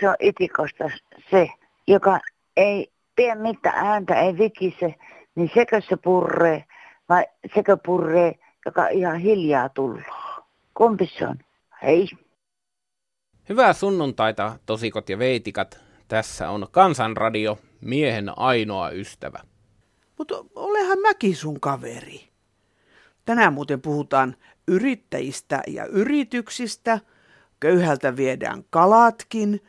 Se on itikosta se, joka ei tee mitään ääntä, ei vikise, niin sekö se purree vai sekö purree, joka ihan hiljaa tullut? Kumpi se on? Hei. Hyvää sunnuntaita, tosikot ja veitikat. Tässä on Kansanradio, miehen ainoa ystävä. Mutta olehan mäkin sun kaveri. Tänään muuten puhutaan yrittäjistä ja yrityksistä. Köyhältä viedään kalatkin.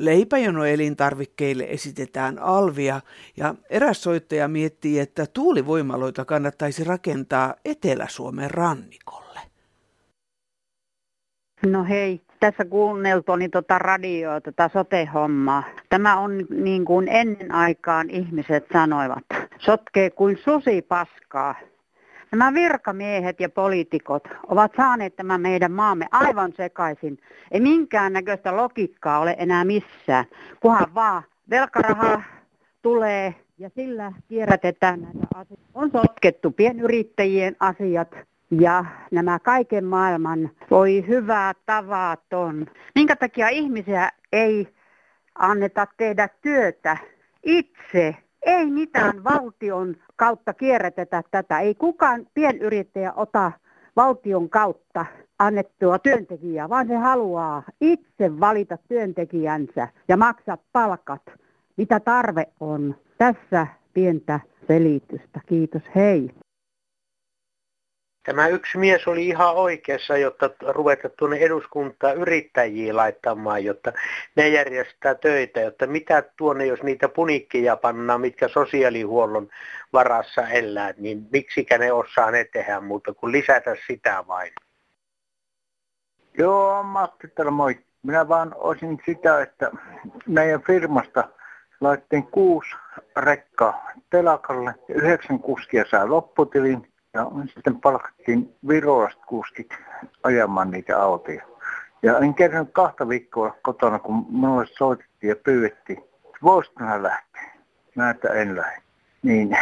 Leipäjono elintarvikkeille esitetään alvia ja eräs soittaja miettii, että tuulivoimaloita kannattaisi rakentaa Etelä-Suomen rannikolle. No hei, tässä kuunneltuani tota radioa, tätä sote-hommaa. Tämä on niin kuin ennen aikaan ihmiset sanoivat. Sotkee kuin susi paskaa. Nämä virkamiehet ja poliitikot ovat saaneet tämän meidän maamme aivan sekaisin. Ei minkään näköistä logiikkaa ole enää missään, kunhan vaan velkaraha tulee ja sillä kierrätetään näitä asioita. On sotkettu pienyrittäjien asiat, ja nämä kaiken maailman voi hyvää tavaton. Minkä takia ihmisiä ei anneta tehdä työtä itse? Ei mitään valtion kautta kierrätetä tätä. Ei kukaan pienyrittäjä ota valtion kautta annettua työntekijää, vaan se haluaa itse valita työntekijänsä ja maksaa palkat, mitä tarve on. Tässä pientä selitystä. Kiitos, hei. Tämä yksi mies oli ihan oikeassa, jotta ruveta tuonne eduskuntaa yrittäjiä laittamaan, jotta ne järjestää töitä, jotta mitä tuonne, jos niitä punikkeja pannaan, mitkä sosiaalihuollon varassa elää, niin miksikä ne osaa ne tehdä muuta kuin lisätä sitä vain. Joo, Matti täällä moi. Minä vaan olisin sitä, että meidän firmasta laittiin kuusi rekkaa telakalle ja yhdeksän kuskia saa lopputilin ja sitten palkattiin virolaiset kuskit ajamaan niitä autoja. Ja en kerran kahta viikkoa kotona, kun minulle soitettiin ja pyydettiin, että voisitko lähteä. Mä että en lähde. Niin,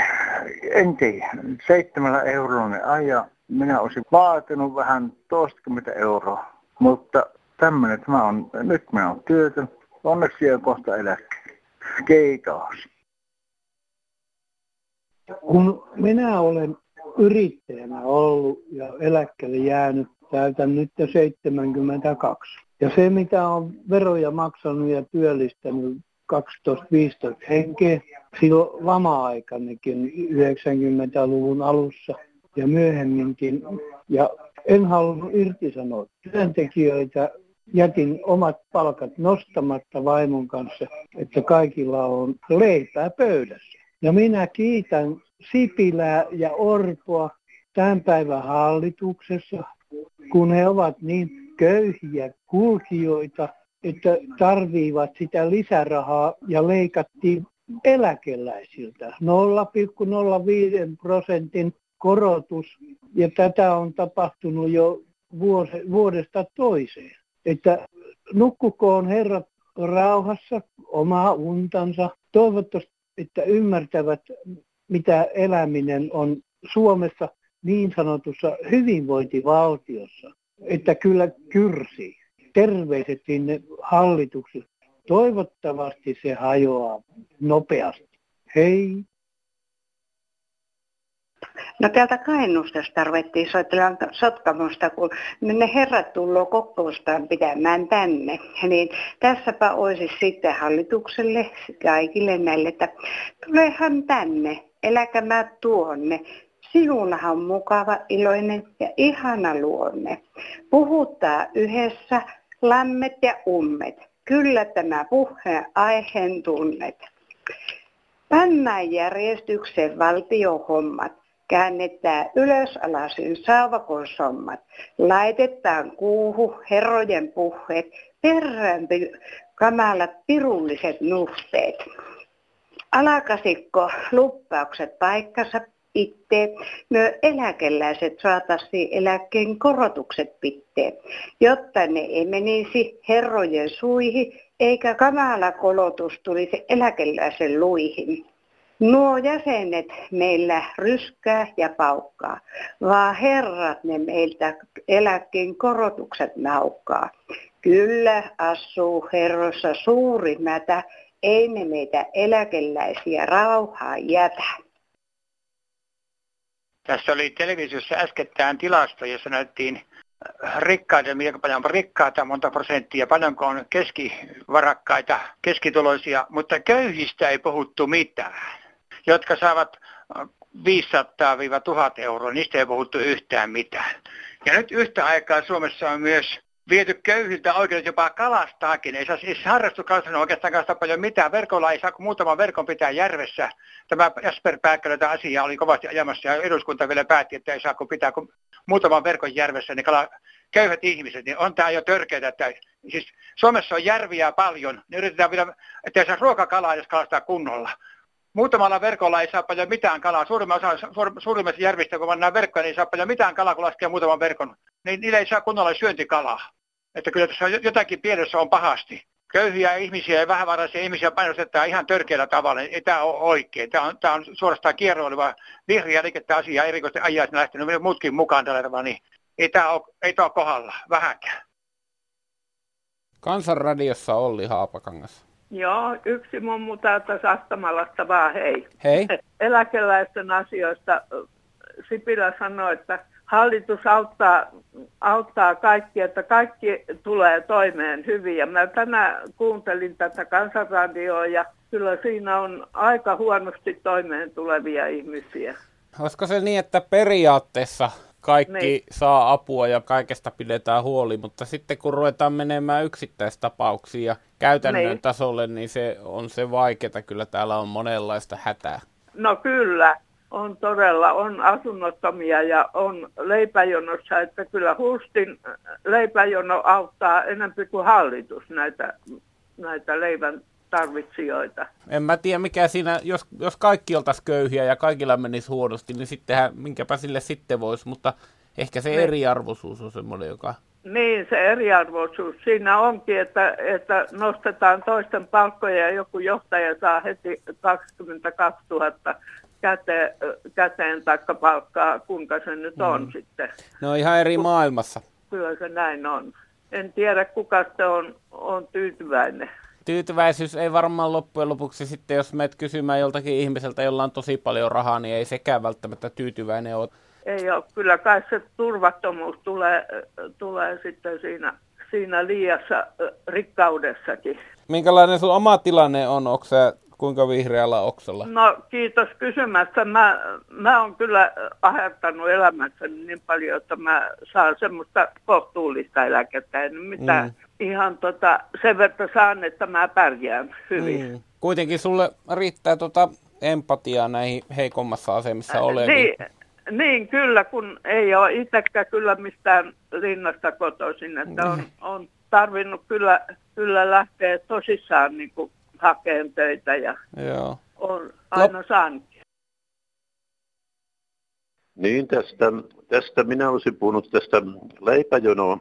en tiedä. Seitsemällä eurolla aja. Minä olisin vaatinut vähän toistakymmentä euroa. Mutta tämmöinen tämä on, nyt minä olen työtön. Onneksi on kohta eläkkeelle. Kiitos. Kun minä olen yrittäjänä ollut ja eläkkeelle jäänyt, täytän nyt jo 72. Ja se, mitä on veroja maksanut ja työllistänyt 12-15 henkeä, silloin lama-aikanakin 90-luvun alussa ja myöhemminkin. Ja en halunnut irtisanoa työntekijöitä, jätin omat palkat nostamatta vaimon kanssa, että kaikilla on leipää pöydässä. Ja minä kiitän Sipilää ja Orpoa tämän päivän hallituksessa, kun he ovat niin köyhiä kulkijoita, että tarviivat sitä lisärahaa ja leikattiin eläkeläisiltä 0,05 prosentin korotus ja tätä on tapahtunut jo vuodesta toiseen. Että nukkukoon herrat rauhassa omaa untansa. Toivottavasti, että ymmärtävät mitä eläminen on Suomessa niin sanotussa hyvinvointivaltiossa, että kyllä kyrsi. Terveiset sinne hallitukselle. Toivottavasti se hajoaa nopeasti. Hei! No täältä Kainusta tarvittiin soittelemaan Sotkamosta, kun ne herrat tullut kokoustaan pitämään tänne. Niin tässäpä olisi sitten hallitukselle, kaikille näille, että tulehan tänne eläkä mä tuonne. Sinullahan on mukava, iloinen ja ihana luonne. Puhuttaa yhdessä lämmet ja ummet. Kyllä tämä puheen aiheen tunnet. Pannaan järjestyksen valtiohommat. Käännetään ylös alasin saavakonsommat. Laitetaan kuuhu herrojen puheet. Perään kamalat pirulliset nuhteet. Alakasikko luppaukset paikkansa itse, me eläkeläiset saataisiin eläkkeen korotukset pitteen, jotta ne ei menisi herrojen suihin eikä kamala kolotus tulisi eläkeläisen luihin. Nuo jäsenet meillä ryskää ja paukkaa, vaan herrat ne meiltä eläkkeen korotukset naukkaa. Kyllä asuu herrossa suuri mätä, ei ne meitä eläkeläisiä rauhaa jätä. Tässä oli televisiossa äskettäin tilasto, jossa näyttiin rikkaita, miten paljon on rikkaita, monta prosenttia, paljonko on keskivarakkaita, keskituloisia, mutta köyhistä ei puhuttu mitään, jotka saavat 500-1000 euroa, niistä ei puhuttu yhtään mitään. Ja nyt yhtä aikaa Suomessa on myös viety köyhiltä oikeudet jopa kalastaakin. Ei saa siis harrastuskalastaa oikeastaan kalastaa paljon mitään. Verkolla ei saa kuin muutaman verkon pitää järvessä. Tämä Jasper Pääkkälä tätä asiaa oli kovasti ajamassa ja eduskunta vielä päätti, että ei saa kuin pitää kuin muutaman verkon järvessä. Niin kala, köyhät ihmiset, niin on tämä jo törkeää. Että, siis Suomessa on järviä paljon, niin yritetään vielä, että ei saa ruokakalaa, jos kalastaa kunnolla. Muutamalla verkolla ei saa paljon mitään kalaa. Suurimmassa, osa, suurimmassa järvistä, kun mennään verkkoon, niin ei saa paljon mitään kalaa, kun laskee muutaman verkon. Niin niillä ei saa kunnolla syöntikalaa. Että kyllä tässä jotakin pielessä on pahasti. Köyhiä ihmisiä ja vähävaraisia ihmisiä painostetaan ihan törkeällä tavalla. Ei tämä ole oikein. Tämä on, tämä on suorastaan kierroileva vihreä liikettä asiaa erikoisesti ajaa, lähtenyt muutkin mukaan tällä tavalla. Niin ei tämä ole, ei tämä ole kohdalla vähäkään. Kansanradiossa Olli Haapakangas. Joo, yksi mummu täältä Sastamalasta vaan hei. Hei. Eläkeläisten asioista Sipilä sanoi, että hallitus auttaa, auttaa kaikki, että kaikki tulee toimeen hyvin. Ja mä tänään kuuntelin tätä kansanradioa ja kyllä siinä on aika huonosti toimeen tulevia ihmisiä. Olisiko se niin, että periaatteessa kaikki niin. saa apua ja kaikesta pidetään huoli, mutta sitten kun ruvetaan menemään yksittäistapauksiin ja käytännön niin. tasolle, niin se on se vaikeaa. Kyllä täällä on monenlaista hätää. No kyllä, on todella, on asunnottomia ja on leipäjonossa, että kyllä Hustin leipäjono auttaa enemmän kuin hallitus näitä, näitä leivän tarvitsijoita. En mä tiedä mikä siinä, jos, jos kaikki oltaisiin köyhiä ja kaikilla menisi huonosti, niin sittenhän minkäpä sille sitten voisi, mutta ehkä se niin. eriarvoisuus on semmoinen, joka... Niin, se eriarvoisuus siinä onkin, että, että nostetaan toisten palkkoja ja joku johtaja saa heti 22 000 käteen, käteen taikka palkkaa, kuinka se nyt on mm. sitten. No ihan eri maailmassa. Kyllä se näin on. En tiedä, kuka se on, on tyytyväinen. Tyytyväisyys ei varmaan loppujen lopuksi sitten, jos menet kysymään joltakin ihmiseltä, jolla on tosi paljon rahaa, niin ei sekään välttämättä tyytyväinen ole. Ei ole. Kyllä kai se turvattomuus tulee, tulee sitten siinä, siinä liiassa rikkaudessakin. Minkälainen sun oma tilanne on? Onko se kuinka vihreällä oksalla? No kiitos kysymästä. Mä, mä oon kyllä ahertanut elämässäni niin paljon, että mä saan semmoista kohtuullista eläkettä. En mitään mm. ihan tota, sen verran saan, että mä pärjään hyvin. Mm. Kuitenkin sulle riittää tota empatiaa näihin heikommassa asemissa oleviin. Niin, niin, kyllä, kun ei ole itsekään kyllä mistään linnasta kotoisin, että on, mm. on tarvinnut kyllä, kyllä lähteä tosissaan niin kuin hakeen töitä ja Joo. on aina saanut. Niin, tästä, tästä minä olisin puhunut tästä leipäjonoa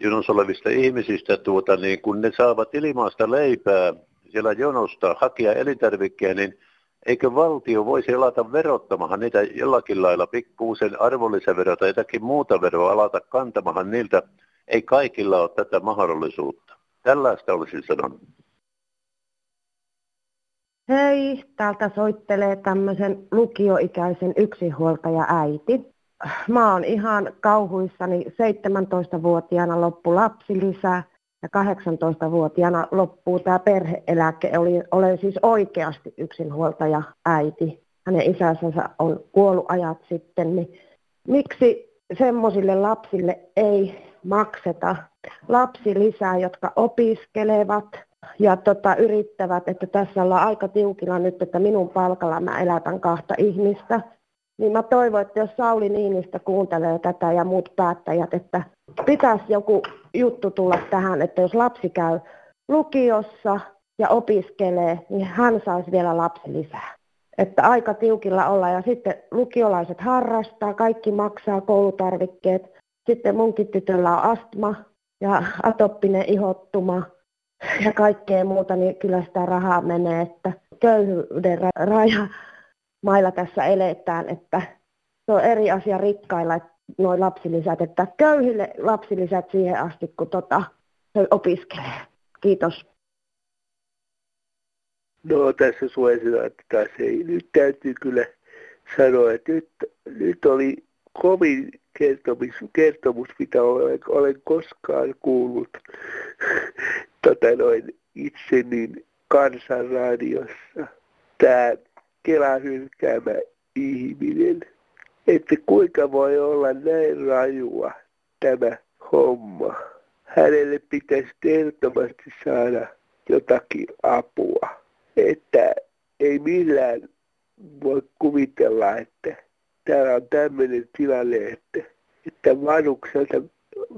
jonossa olevista ihmisistä, tuota, niin kun ne saavat ilmaista leipää siellä jonosta hakea elintarvikkeen, niin eikö valtio voisi alata verottamahan niitä jollakin lailla pikkuusen arvonlisäveroa tai jotakin muuta veroa alata kantamahan niiltä? Ei kaikilla ole tätä mahdollisuutta. Tällaista olisin sanonut. Hei, täältä soittelee tämmöisen lukioikäisen yksinhuoltaja äiti. Mä oon ihan kauhuissani 17-vuotiaana loppu lapsilisä ja 18-vuotiaana loppuu tämä perheeläke. olen siis oikeasti yksinhuoltaja äiti. Hänen isänsä on kuollut ajat sitten. Niin miksi semmoisille lapsille ei makseta lapsilisää, jotka opiskelevat, ja tota, yrittävät, että tässä ollaan aika tiukilla nyt, että minun palkalla mä elätän kahta ihmistä. Niin mä toivon, että jos Sauli Niinistä kuuntelee tätä ja muut päättäjät, että pitäisi joku juttu tulla tähän, että jos lapsi käy lukiossa ja opiskelee, niin hän saisi vielä lapsi lisää. Että aika tiukilla olla ja sitten lukiolaiset harrastaa, kaikki maksaa koulutarvikkeet. Sitten munkin tytöllä on astma ja atoppinen ihottuma ja kaikkea muuta, niin kyllä sitä rahaa menee, että köyhyyden raja mailla tässä eletään, että se on eri asia rikkailla, noin lapsilisät, että köyhille lapsilisät siihen asti, kun tota, opiskelee. Kiitos. No tässä suosina, että taas ei. Nyt täytyy kyllä sanoa, että nyt, nyt oli kovin kertomus, kertomus mitä olen, olen koskaan kuullut tota noin, itse niin kansanradiossa. Tämä Kelan hylkäämä ihminen. Että kuinka voi olla näin rajua tämä homma. Hänelle pitäisi ehdottomasti saada jotakin apua. Että ei millään voi kuvitella, että täällä on tämmöinen tilanne, että, että vanhukselta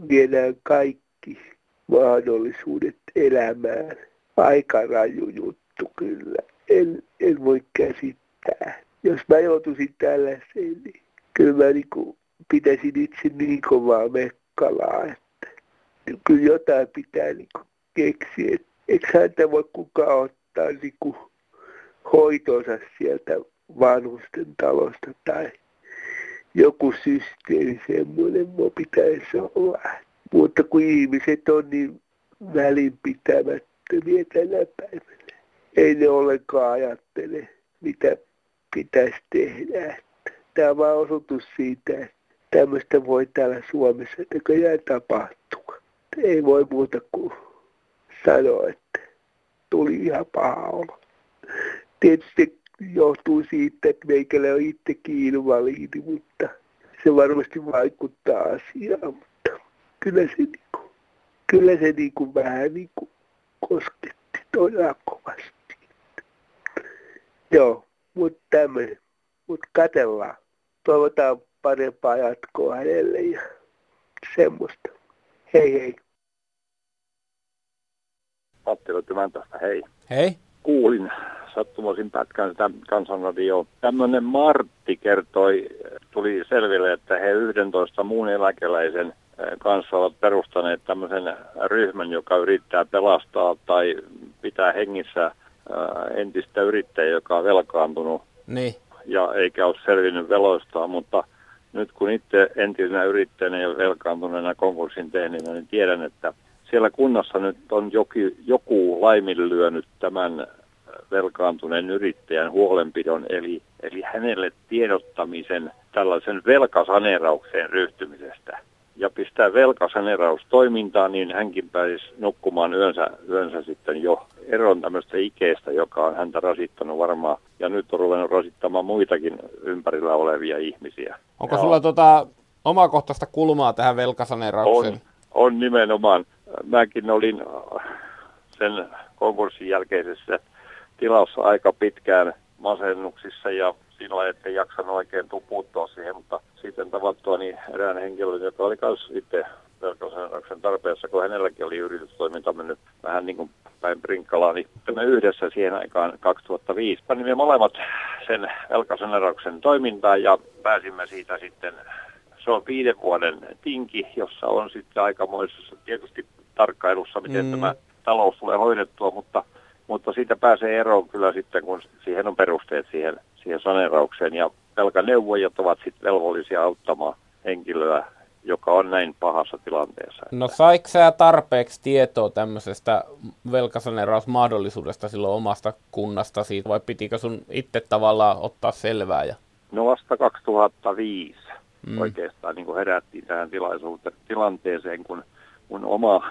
viedään kaikki mahdollisuudet elämään. Aika raju juttu kyllä. En, en voi käsittää. Jos mä joutuisin tällaiseen, niin kyllä mä niin kuin pitäisin itse niin kovaa mekkalaa, että kyllä jotain pitää niin kuin keksiä. Eikö häntä voi kukaan ottaa niin kuin hoitonsa sieltä vanhusten talosta tai joku systeemi semmoinen mua pitäisi olla. Mutta kun ihmiset on niin välinpitämättömiä tänä päivänä, ei ne ollenkaan ajattele, mitä pitäisi tehdä. Tämä on vain osoitus siitä, että tämmöistä voi täällä Suomessa näköjään tapahtua. Ei voi muuta kuin sanoa, että tuli ihan paha olo. Tietysti johtuu siitä, että meikällä on itsekin invalidi, mutta se varmasti vaikuttaa asiaan. Mutta kyllä se, niin kyllä se niin kuin vähän niin kuin kosketti todella kovasti. Joo, mutta tämmöinen. Mutta katellaan. Toivotaan parempaa jatkoa hänelle ja semmoista. Hei hei. Matti tästä, hei. Hei. Kuulin sattumoisin pätkän sitä kansanradioa. Tämmöinen Martti kertoi, tuli selville, että he 11 muun eläkeläisen kanssa ovat perustaneet tämmöisen ryhmän, joka yrittää pelastaa tai pitää hengissä eh, entistä yrittäjää, joka on velkaantunut niin. ja eikä ole selvinnyt veloistaan, mutta nyt kun itse entisenä yrittäjänä ja velkaantuneena konkurssin tehneenä, niin tiedän, että siellä kunnassa nyt on joku, joku laiminlyönyt tämän velkaantuneen yrittäjän huolenpidon, eli, eli hänelle tiedottamisen tällaisen velkasaneeraukseen ryhtymisestä. Ja pistää velkasaneeraus toimintaan, niin hänkin pääsisi nukkumaan yönsä, yönsä sitten jo eron tämmöistä ikeestä, joka on häntä rasittanut varmaan. Ja nyt on ruvennut rasittamaan muitakin ympärillä olevia ihmisiä. Onko sulla tota omakohtaista kulmaa tähän velkasaneeraukseen? On, on nimenomaan. Mäkin olin sen konkurssin jälkeisessä tilassa aika pitkään masennuksissa ja sillä että jaksanut oikein tuputtua siihen, mutta sitten tavattua niin erään henkilön, joka oli myös itse velkasaneerauksen tarpeessa, kun hänelläkin oli yritystoiminta mennyt vähän niin kuin päin prinkkalaan, niin me yhdessä siihen aikaan 2005 panimme molemmat sen velkasaneerauksen toimintaan ja pääsimme siitä sitten, se on viiden vuoden tinki, jossa on sitten aikamoisessa tietysti tarkkailussa, miten mm. tämä talous tulee hoidettua, mutta mutta siitä pääsee eroon kyllä sitten, kun siihen on perusteet siihen, siihen saneeraukseen. Ja velkaneuvojat ovat sitten velvollisia auttamaan henkilöä, joka on näin pahassa tilanteessa. No saiko sä tarpeeksi tietoa tämmöisestä velkasaneerausmahdollisuudesta silloin omasta kunnasta siitä, vai pitikö sun itse tavallaan ottaa selvää? Ja... No vasta 2005 mm. oikeastaan niin herättiin tähän tilanteeseen, kun mun oma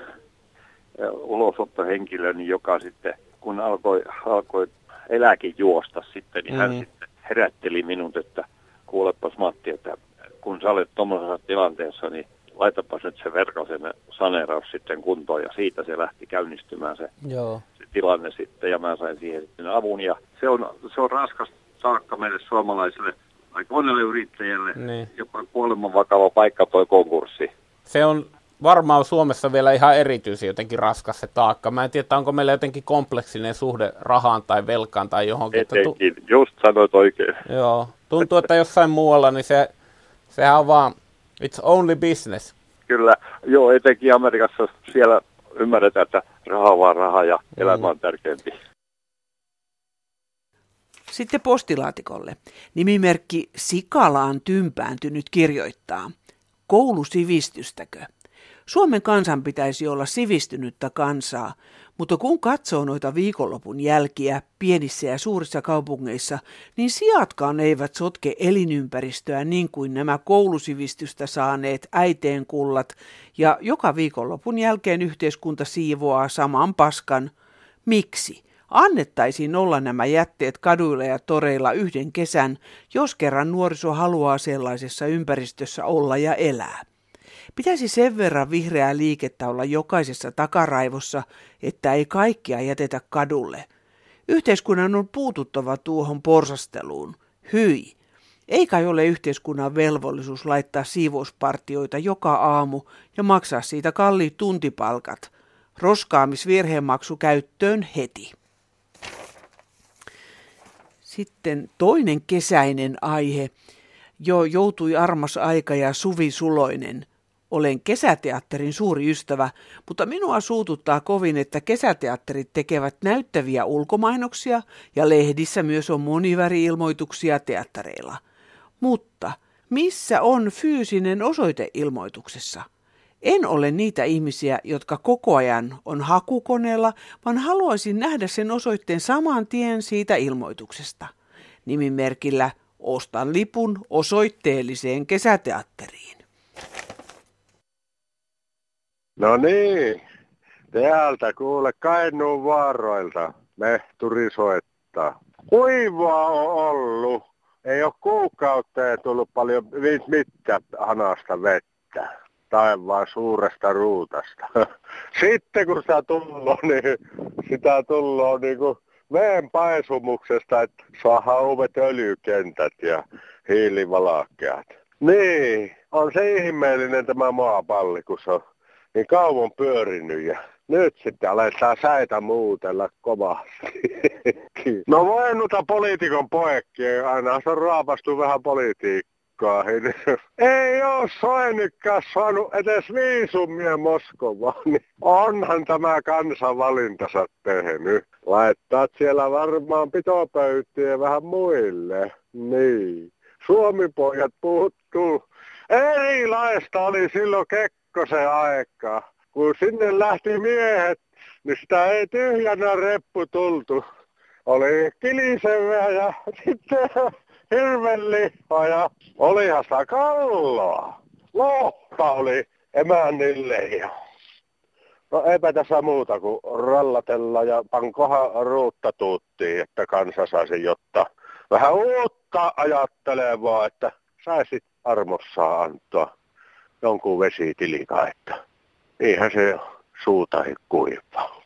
ulosottohenkilöni, joka sitten kun alkoi, alkoi eläke juosta sitten, niin mm-hmm. hän sitten herätteli minut, että kuulepas Matti, että kun sä olet tuommoisessa tilanteessa, niin laitapas nyt se verkosen saneeraus sitten kuntoon ja siitä se lähti käynnistymään se, Joo. se tilanne sitten ja mä sain siihen sitten avun ja se on, se on raskas saakka meille suomalaisille, aika monelle yrittäjälle, niin. jopa kuoleman vakava paikka toi konkurssi. Se on varmaan Suomessa vielä ihan erityisen jotenkin raskas se taakka. Mä en tiedä, onko meillä jotenkin kompleksinen suhde rahaan tai velkaan tai johonkin. Etenkin, tu- just sanoit oikein. Joo, tuntuu, että jossain muualla, niin se, sehän on vaan, it's only business. Kyllä, joo, etenkin Amerikassa siellä ymmärretään, että raha on vaan raha ja mm. elämä on tärkeämpi. Sitten postilaatikolle. Nimimerkki Sikalaan tympääntynyt kirjoittaa. Koulusivistystäkö? Suomen kansan pitäisi olla sivistynyttä kansaa, mutta kun katsoo noita viikonlopun jälkiä pienissä ja suurissa kaupungeissa, niin sijatkaan eivät sotke elinympäristöä niin kuin nämä koulusivistystä saaneet äiteenkullat, ja joka viikonlopun jälkeen yhteiskunta siivoaa saman paskan. Miksi? Annettaisiin olla nämä jätteet kaduilla ja toreilla yhden kesän, jos kerran nuoriso haluaa sellaisessa ympäristössä olla ja elää. Pitäisi sen verran vihreää liikettä olla jokaisessa takaraivossa, että ei kaikkia jätetä kadulle. Yhteiskunnan on puututtava tuohon porsasteluun. Hyi! Ei kai ole yhteiskunnan velvollisuus laittaa siivouspartioita joka aamu ja maksaa siitä kalliit tuntipalkat. Roskaamisvirhemaksu käyttöön heti. Sitten toinen kesäinen aihe. Jo joutui armas aika ja Suvi Suloinen. Olen kesäteatterin suuri ystävä, mutta minua suututtaa kovin, että kesäteatterit tekevät näyttäviä ulkomainoksia ja lehdissä myös on moniväri-ilmoituksia teattereilla. Mutta missä on fyysinen osoite ilmoituksessa? En ole niitä ihmisiä, jotka koko ajan on hakukoneella, vaan haluaisin nähdä sen osoitteen saman tien siitä ilmoituksesta. Nimimerkillä ostan lipun osoitteelliseen kesäteatteriin. No niin, täältä kuule Kainuun vaaroilta mehturi soittaa. Kuivaa on ollut. Ei ole kuukauteen tullut paljon mitään hanasta vettä taivaan suuresta ruutasta. Sitten kun sitä tullut, niin sitä tullut niin kuin veen paisumuksesta, että saadaan uudet öljykentät ja hiilivalakkeat. Niin, on se ihmeellinen tämä maapalli, kun se on niin kauan pyörinyt ja nyt sitten aletaan säitä muutella kovasti. No voi noita poliitikon poekkiä, aina se on raapastu vähän politiikkaa. Ei ole Soinikkaan saanut edes viisumia Moskovaan, niin onhan tämä kansan valintansa tehnyt. Laittaa siellä varmaan pitopöytiä vähän muille. Niin. Suomipojat puuttuu. Erilaista oli silloin Kekkosen aikaa. Kun sinne lähti miehet, niin sitä ei tyhjänä reppu tultu. Oli kilisevää ja sitten hirven lihva ja olihan sitä kalloa. Lohta oli emännille ja No eipä tässä muuta kuin rallatella ja pankohan ruutta tuuttiin, että kansa saisi jotta vähän uutta ajattelevaa, että saisi armossa antaa jonkun vesitilika, että niinhän se suuta kuivaa.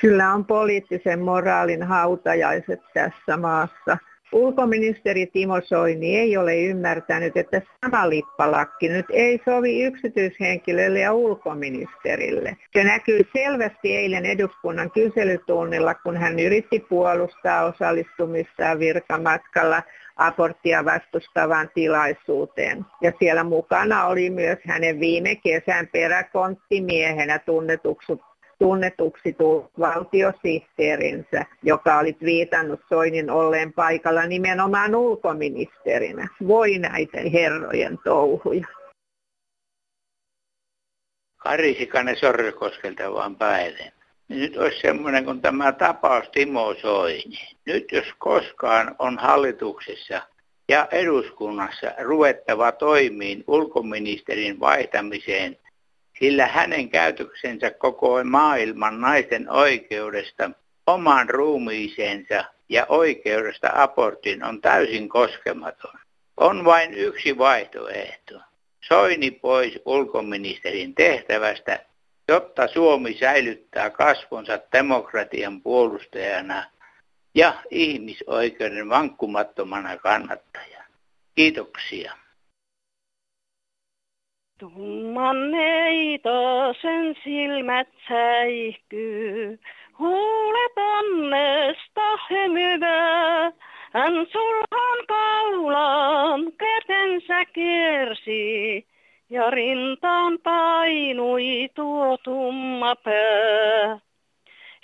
Kyllä on poliittisen moraalin hautajaiset tässä maassa. Ulkoministeri Timo Soini ei ole ymmärtänyt, että sama lippalakki nyt ei sovi yksityishenkilölle ja ulkoministerille. Se näkyy selvästi eilen eduskunnan kyselytunnilla, kun hän yritti puolustaa osallistumistaan virkamatkalla aborttia vastustavaan tilaisuuteen. Ja siellä mukana oli myös hänen viime kesän peräkonttimiehenä tunnetuksi tunnetuksi tullut valtiosihteerinsä, joka oli viitannut Soinin olleen paikalla nimenomaan ulkoministerinä. Voi näitä herrojen touhuja. Kari Sikanen Sorrekoskelta vaan päivän. Nyt olisi semmoinen kuin tämä tapaus Timo Soini. Nyt jos koskaan on hallituksessa ja eduskunnassa ruvettava toimiin ulkoministerin vaihtamiseen sillä hänen käytöksensä koko maailman naisten oikeudesta omaan ruumiiseensa ja oikeudesta aborttiin on täysin koskematon. On vain yksi vaihtoehto. Soini pois ulkoministerin tehtävästä, jotta Suomi säilyttää kasvonsa demokratian puolustajana ja ihmisoikeuden vankkumattomana kannattajana. Kiitoksia. Tumman sen silmät säihkyy, huulet onnesta hymyvää. Hän sulhan kaulaan kätensä kiersi, ja rintaan painui tuo tumma pää.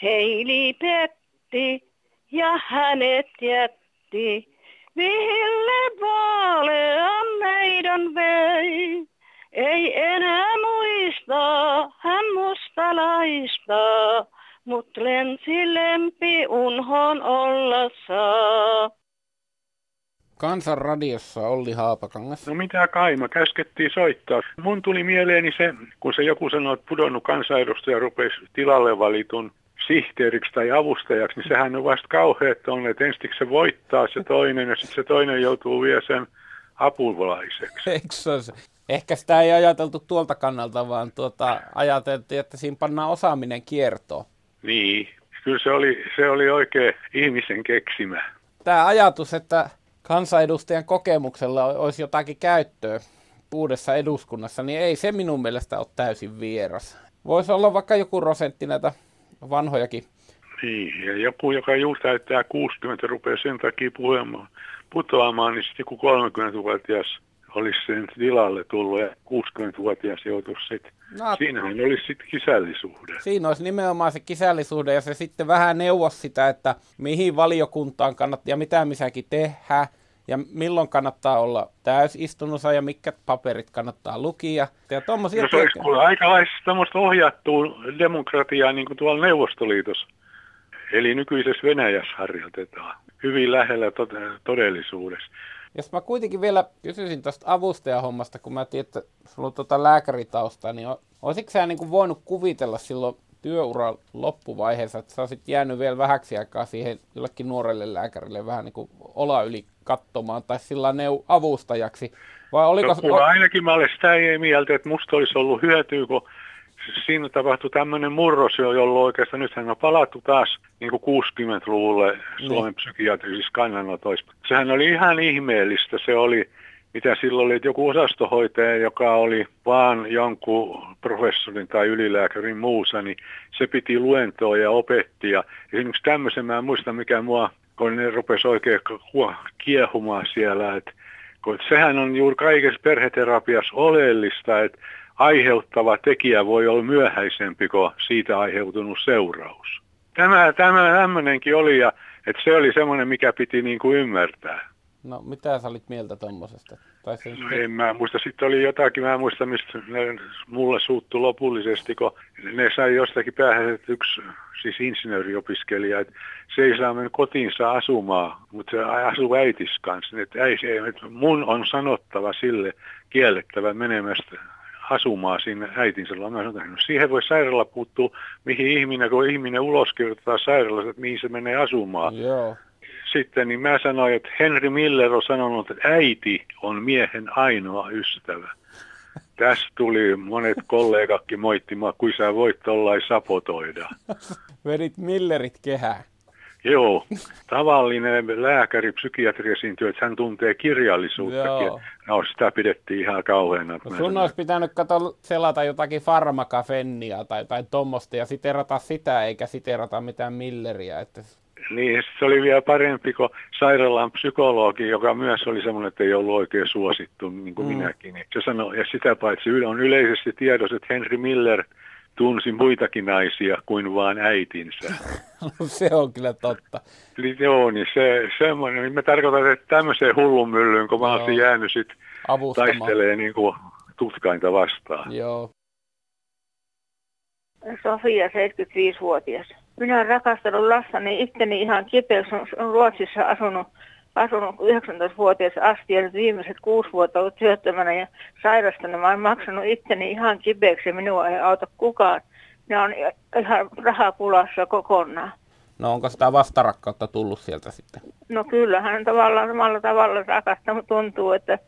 Heili petti ja hänet jätti, vihille vaalean meidän vei. Ei enää muista hän mustalaista, mut lensi lempi unhon olla saa. Kansan radiossa Olli Haapakangas. No mitä Kaima, käskettiin soittaa. Mun tuli mieleeni se, kun se joku sanoi, että pudonnut kansanedustaja rupesi tilalle valitun sihteeriksi tai avustajaksi, niin sehän on vasta kauheat on, että ensiksi se voittaa se toinen ja sitten se toinen joutuu vielä sen apulaiseksi. Eikö Ehkä sitä ei ajateltu tuolta kannalta, vaan tuota, ajateltiin, että siinä pannaan osaaminen kiertoon. Niin, kyllä se oli, se oli oikein ihmisen keksimä. Tämä ajatus, että kansanedustajan kokemuksella olisi jotakin käyttöä uudessa eduskunnassa, niin ei se minun mielestä ole täysin vieras. Voisi olla vaikka joku rosentti näitä vanhojakin. Niin, ja joku, joka juuri täyttää 60, rupeaa sen takia puhumaan, putoamaan, niin sitten joku 30-vuotias olisi sen tilalle tullut ja 60-vuotias joutuisi sitten. No, Siinähän olisi sitten kisällisuhde. Siinä olisi nimenomaan se kisällisuhde ja se sitten vähän neuvos sitä, että mihin valiokuntaan kannattaa ja mitä misäkin tehdä ja milloin kannattaa olla täysistunnossa ja mitkä paperit kannattaa lukia. Ja tommosia no, se olisi kuule aikalaisista tämmöistä ohjattua demokratiaa niin kuin tuolla Neuvostoliitossa. Eli nykyisessä Venäjässä harjoitetaan hyvin lähellä todellisuudessa. Jos mä kuitenkin vielä kysyisin tuosta avustajahommasta, kun mä tiedän, että sulla on tuota lääkäritausta, niin olisitko sä niin kuin voinut kuvitella silloin työuran loppuvaiheessa, että sä olisit jäänyt vielä vähäksi aikaa siihen jollekin nuorelle lääkärille vähän niin kuin ola yli katsomaan tai sillä neu avustajaksi? Vai oliko... No, ainakin mä olen sitä mieltä, että musta olisi ollut hyötyä, kun siinä tapahtui tämmöinen murros, jolloin oikeastaan nythän on palattu taas niin kuin 60-luvulle Suomen niin. psykiatrisissa kannanotoissa. Sehän oli ihan ihmeellistä. Se oli, mitä silloin oli, että joku osastohoitaja, joka oli vaan jonkun professorin tai ylilääkärin muusa, niin se piti luentoa ja opetti. Ja esimerkiksi tämmöisen mä en muista, mikä mua, kun ne rupesi oikein kiehumaan siellä, että kun sehän on juuri kaikessa perheterapiassa oleellista, että aiheuttava tekijä voi olla myöhäisempi kuin siitä aiheutunut seuraus. Tämä, tämä tämmöinenkin oli, ja että se oli semmoinen, mikä piti niin kuin ymmärtää. No mitä sä olit mieltä tuommoisesta? No en mä muista, sitten oli jotakin, mä en muista mistä ne mulle suuttu lopullisesti, kun ne sai jostakin päähän, että yksi siis insinööriopiskelija, että se ei saa mennä kotiinsa asumaan, mutta se asuu äitis kanssa. Että ei, että mun on sanottava sille kiellettävä menemästä asumaan sinne äitinsä sanoin, no siihen voi sairaala puuttua, mihin ihminen, kun ihminen uloskirjoittaa sairaalassa, että mihin se menee asumaan. Joo. Sitten niin mä sanoin, että Henry Miller on sanonut, että äiti on miehen ainoa ystävä. Tässä tuli monet kollegatkin moittimaan, kuin sä voit tollain sapotoida. Vedit Millerit kehään. Joo, tavallinen lääkäri, psykiatri esiintyy, että hän tuntee kirjallisuuttakin. No, sitä pidettiin ihan kauheana. No, sun olisi pitänyt katsoa selata jotakin farmakafennia tai, tai tuommoista ja siterata sitä, eikä siterata mitään Milleriä. Että... Niin, se oli vielä parempi kuin sairaalan psykologi, joka myös oli semmoinen, että ei ollut oikein suosittu, niin kuin mm. minäkin. Se sanoi, ja sitä paitsi on yleisesti tiedossa, että Henry Miller – tunsi muitakin naisia kuin vain äitinsä. No, se on kyllä totta. Eli joo, niin se, semmoinen, niin mä tarkoitan, että tämmöiseen hullunmyllyyn, kun mä olisin jäänyt sit taistelee niin kuin tutkainta vastaan. Joo. Sofia, 75-vuotias. Minä olen rakastanut lastani itteni ihan kipeäksi. Olen Ruotsissa asunut asunut 19-vuotias asti ja nyt viimeiset kuusi vuotta ollut työttömänä ja sairastanut. Mä olen maksanut itteni ihan kipeäksi ja minua ei auta kukaan. Ne on ihan rahapulassa kokonaan. No onko sitä vastarakkautta tullut sieltä sitten? No kyllähän tavallaan samalla tavalla rakasta, mutta tuntuu, että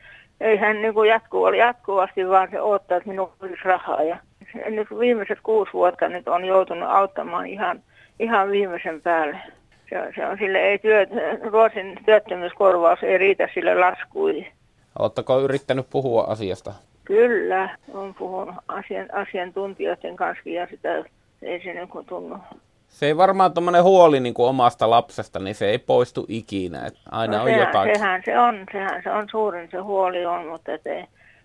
ei hän niin kuin jatkuu, oli jatkuvasti, vaan se odottaa, että minulla olisi rahaa. Ja nyt viimeiset kuusi vuotta nyt on joutunut auttamaan ihan, ihan viimeisen päälle se, se on sille ei työ, Ruotsin työttömyyskorvaus ei riitä sille laskuihin. Oletteko yrittänyt puhua asiasta? Kyllä, on puhunut asian, asiantuntijoiden kanssa ja sitä ei se niin tunnu. Se ei varmaan tuommoinen huoli niin kuin omasta lapsesta, niin se ei poistu ikinä. Että aina no, on sehän, jotakin. Sehän se on, sehän se on suurin se huoli on, mutta ei,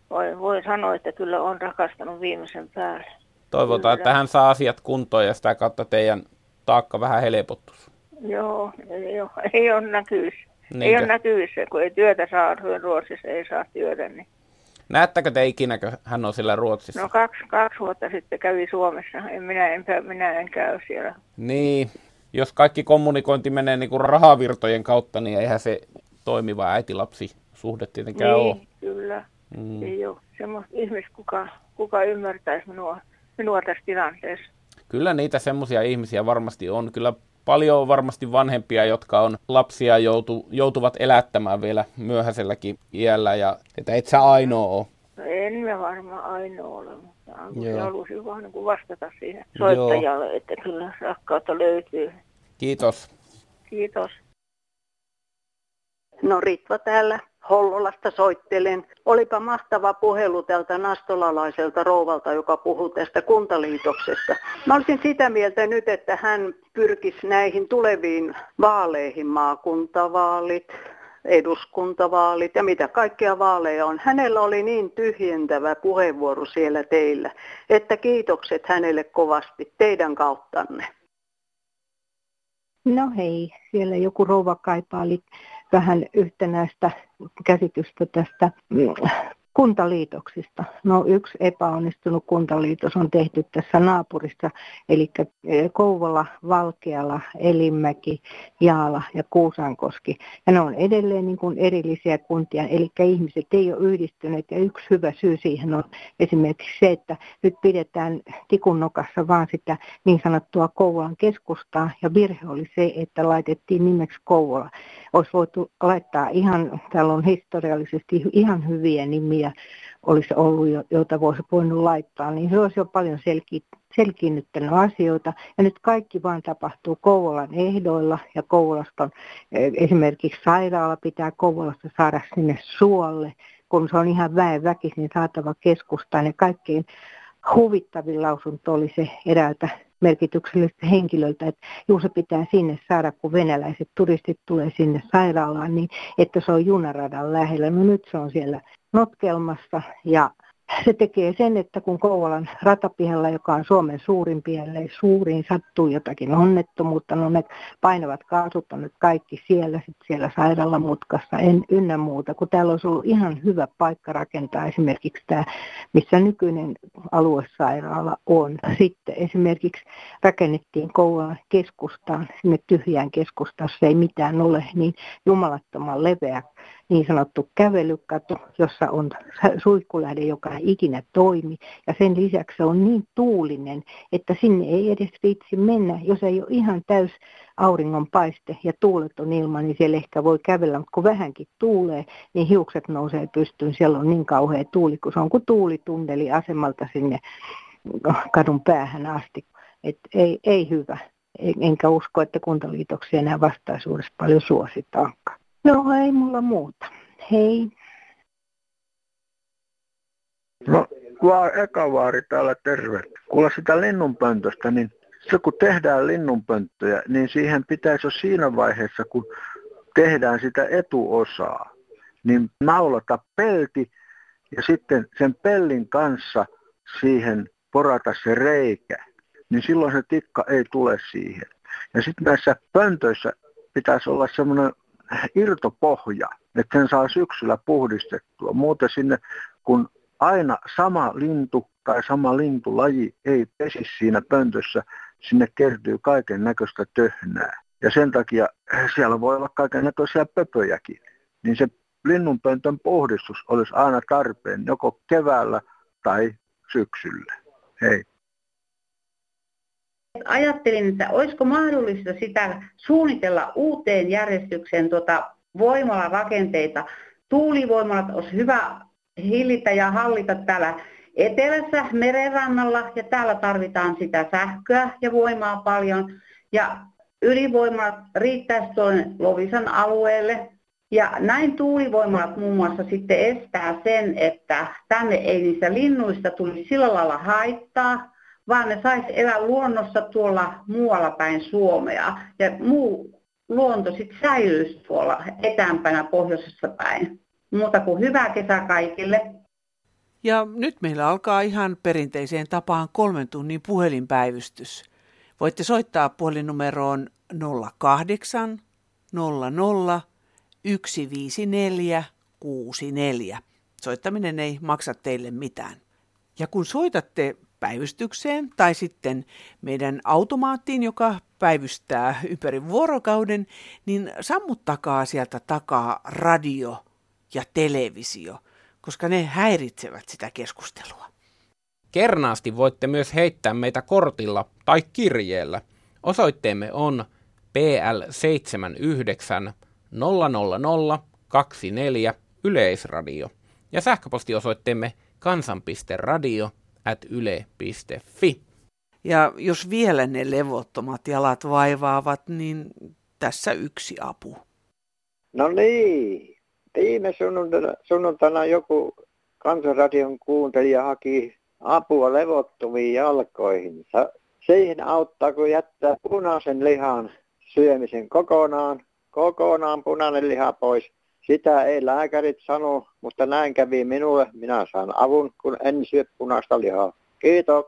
voi, voi sanoa, että kyllä on rakastanut viimeisen päälle. Toivotaan, kyllä. että hän saa asiat kuntoon ja sitä kautta teidän taakka vähän helpottuisi. Joo, ei ole, ei ole näkyvissä. Niinkö? Ei ole näkyvissä, kun ei työtä saa, Ruotsissa ei saa työtä. Niin. Näettekö te ikinä, kun hän on siellä Ruotsissa? No kaksi, kaksi vuotta sitten kävi Suomessa. En, minä, en, minä en käy siellä. Niin, jos kaikki kommunikointi menee niin kuin rahavirtojen kautta, niin eihän se toimiva äitilapsi suhde tietenkään niin, ole. kyllä. Mm. Ei ole semmoista ihmistä, kuka, kuka ymmärtäisi minua, minua tässä tilanteessa. Kyllä niitä semmoisia ihmisiä varmasti on. Kyllä paljon on varmasti vanhempia, jotka on lapsia joutu, joutuvat elättämään vielä myöhäiselläkin iällä, ja että et sä ainoa ole. No en mä varmaan ainoa ole, mutta halusin vaan niin vastata siihen soittajalle, Joo. että kyllä rakkautta löytyy. Kiitos. Kiitos. No Ritva täällä. Hollolasta soittelen. Olipa mahtava puhelu tältä nastolalaiselta rouvalta, joka puhuu tästä kuntaliitoksesta. Mä olisin sitä mieltä nyt, että hän pyrkisi näihin tuleviin vaaleihin, maakuntavaalit, eduskuntavaalit ja mitä kaikkea vaaleja on. Hänellä oli niin tyhjentävä puheenvuoro siellä teillä, että kiitokset hänelle kovasti teidän kauttanne. No hei, siellä joku rouva kaipaali vähän yhtenäistä käsitystä tästä mm, kuntaliitoksista. No yksi epäonnistunut kuntaliitos on tehty tässä naapurissa, eli Kouvola, Valkeala, Elimäki, Jaala ja Kuusankoski. Ja ne on edelleen niin kuin erillisiä kuntia, eli ihmiset ei ole yhdistyneet. Ja yksi hyvä syy siihen on esimerkiksi se, että nyt pidetään tikun nokassa vaan sitä niin sanottua Kouvolan keskustaa, ja virhe oli se, että laitettiin nimeksi Kouvola. Olisi voitu laittaa ihan, täällä on historiallisesti ihan hyviä nimiä, olisi ollut, joita voisi voinut laittaa, niin se olisi jo paljon selki, selkiinnyttänyt asioita. Ja nyt kaikki vaan tapahtuu Kouvolan ehdoilla ja Kouvolasta on, eh, esimerkiksi sairaala pitää Kouvolasta saada sinne suolle, kun se on ihan väen väkisin saatava keskustaan. Ja kaikkein huvittavin lausunto oli se eräältä merkitykselliseltä henkilöltä, että juu se pitää sinne saada, kun venäläiset turistit tulee sinne sairaalaan, niin että se on junaradan lähellä. No nyt se on siellä notkelmassa ja se tekee sen, että kun Kouvolan ratapihalla, joka on Suomen suurimpia, ellei suurin, sattuu jotakin onnettomuutta, no ne painavat kaasut on nyt kaikki siellä, sit siellä sairaalamutkassa, en ynnä muuta, kun täällä olisi ollut ihan hyvä paikka rakentaa esimerkiksi tämä, missä nykyinen aluesairaala on. Sitten esimerkiksi rakennettiin Kouvolan keskustaan, sinne tyhjään keskustaan, ei mitään ole, niin jumalattoman leveä niin sanottu kävelykatu, jossa on suihkulähde, joka ei ikinä toimi. Ja sen lisäksi se on niin tuulinen, että sinne ei edes viitsi mennä. Jos ei ole ihan täys auringonpaiste ja tuuleton ilma, niin siellä ehkä voi kävellä, mutta kun vähänkin tuulee, niin hiukset nousee pystyyn. Siellä on niin kauhea tuuli, kun se on kuin tuulitunneli asemalta sinne kadun päähän asti. Et ei, ei hyvä. Enkä usko, että kuntaliitoksia enää vastaisuudessa paljon suositaankaan. No ei mulla muuta. Hei. No, vaan eka vaari täällä terve. Kuulla sitä linnunpöntöstä, niin se kun tehdään linnunpönttöjä, niin siihen pitäisi jo siinä vaiheessa, kun tehdään sitä etuosaa, niin naulata pelti ja sitten sen pellin kanssa siihen porata se reikä, niin silloin se tikka ei tule siihen. Ja sitten näissä pöntöissä pitäisi olla semmoinen irtopohja, että sen saa syksyllä puhdistettua. Muuten sinne, kun aina sama lintu tai sama lintulaji ei pesi siinä pöntössä, sinne kertyy kaiken näköistä töhnää. Ja sen takia siellä voi olla kaiken näköisiä pöpöjäkin. Niin se linnunpöntön puhdistus olisi aina tarpeen joko keväällä tai syksyllä. Hei ajattelin, että olisiko mahdollista sitä suunnitella uuteen järjestykseen tuota voimalarakenteita. Tuulivoimalat olisi hyvä hillitä ja hallita täällä etelässä merenrannalla ja täällä tarvitaan sitä sähköä ja voimaa paljon. Ja ydinvoimalat riittäisi tuonne Lovisan alueelle. Ja näin tuulivoimalat muun muassa sitten estää sen, että tänne ei niistä linnuista tulisi sillä lailla haittaa, vaan ne saisi elää luonnossa tuolla muualla päin Suomea. Ja muu luonto sitten säilyisi tuolla etäämpänä pohjoisessa päin. Muuta kuin hyvää kesää kaikille. Ja nyt meillä alkaa ihan perinteiseen tapaan kolmen tunnin puhelinpäivystys. Voitte soittaa puhelinnumeroon 08 00 154 64. Soittaminen ei maksa teille mitään. Ja kun soitatte päivystykseen tai sitten meidän automaattiin, joka päivystää ympäri vuorokauden, niin sammuttakaa sieltä takaa radio ja televisio, koska ne häiritsevät sitä keskustelua. Kernaasti voitte myös heittää meitä kortilla tai kirjeellä. Osoitteemme on PL79 000 24 Yleisradio ja sähköpostiosoitteemme kansan.radio at yle.fi. Ja jos vielä ne levottomat jalat vaivaavat, niin tässä yksi apu. No niin, viime sunnuntaina, sunnuntaina joku kansanradion kuuntelija haki apua levottomiin jalkoihin. Siihen auttaa, kun jättää punaisen lihan syömisen kokonaan, kokonaan punainen liha pois. Sitä ei lääkärit sano, mutta näin kävi minulle. Minä saan avun, kun en syö punaista lihaa. Kiitos.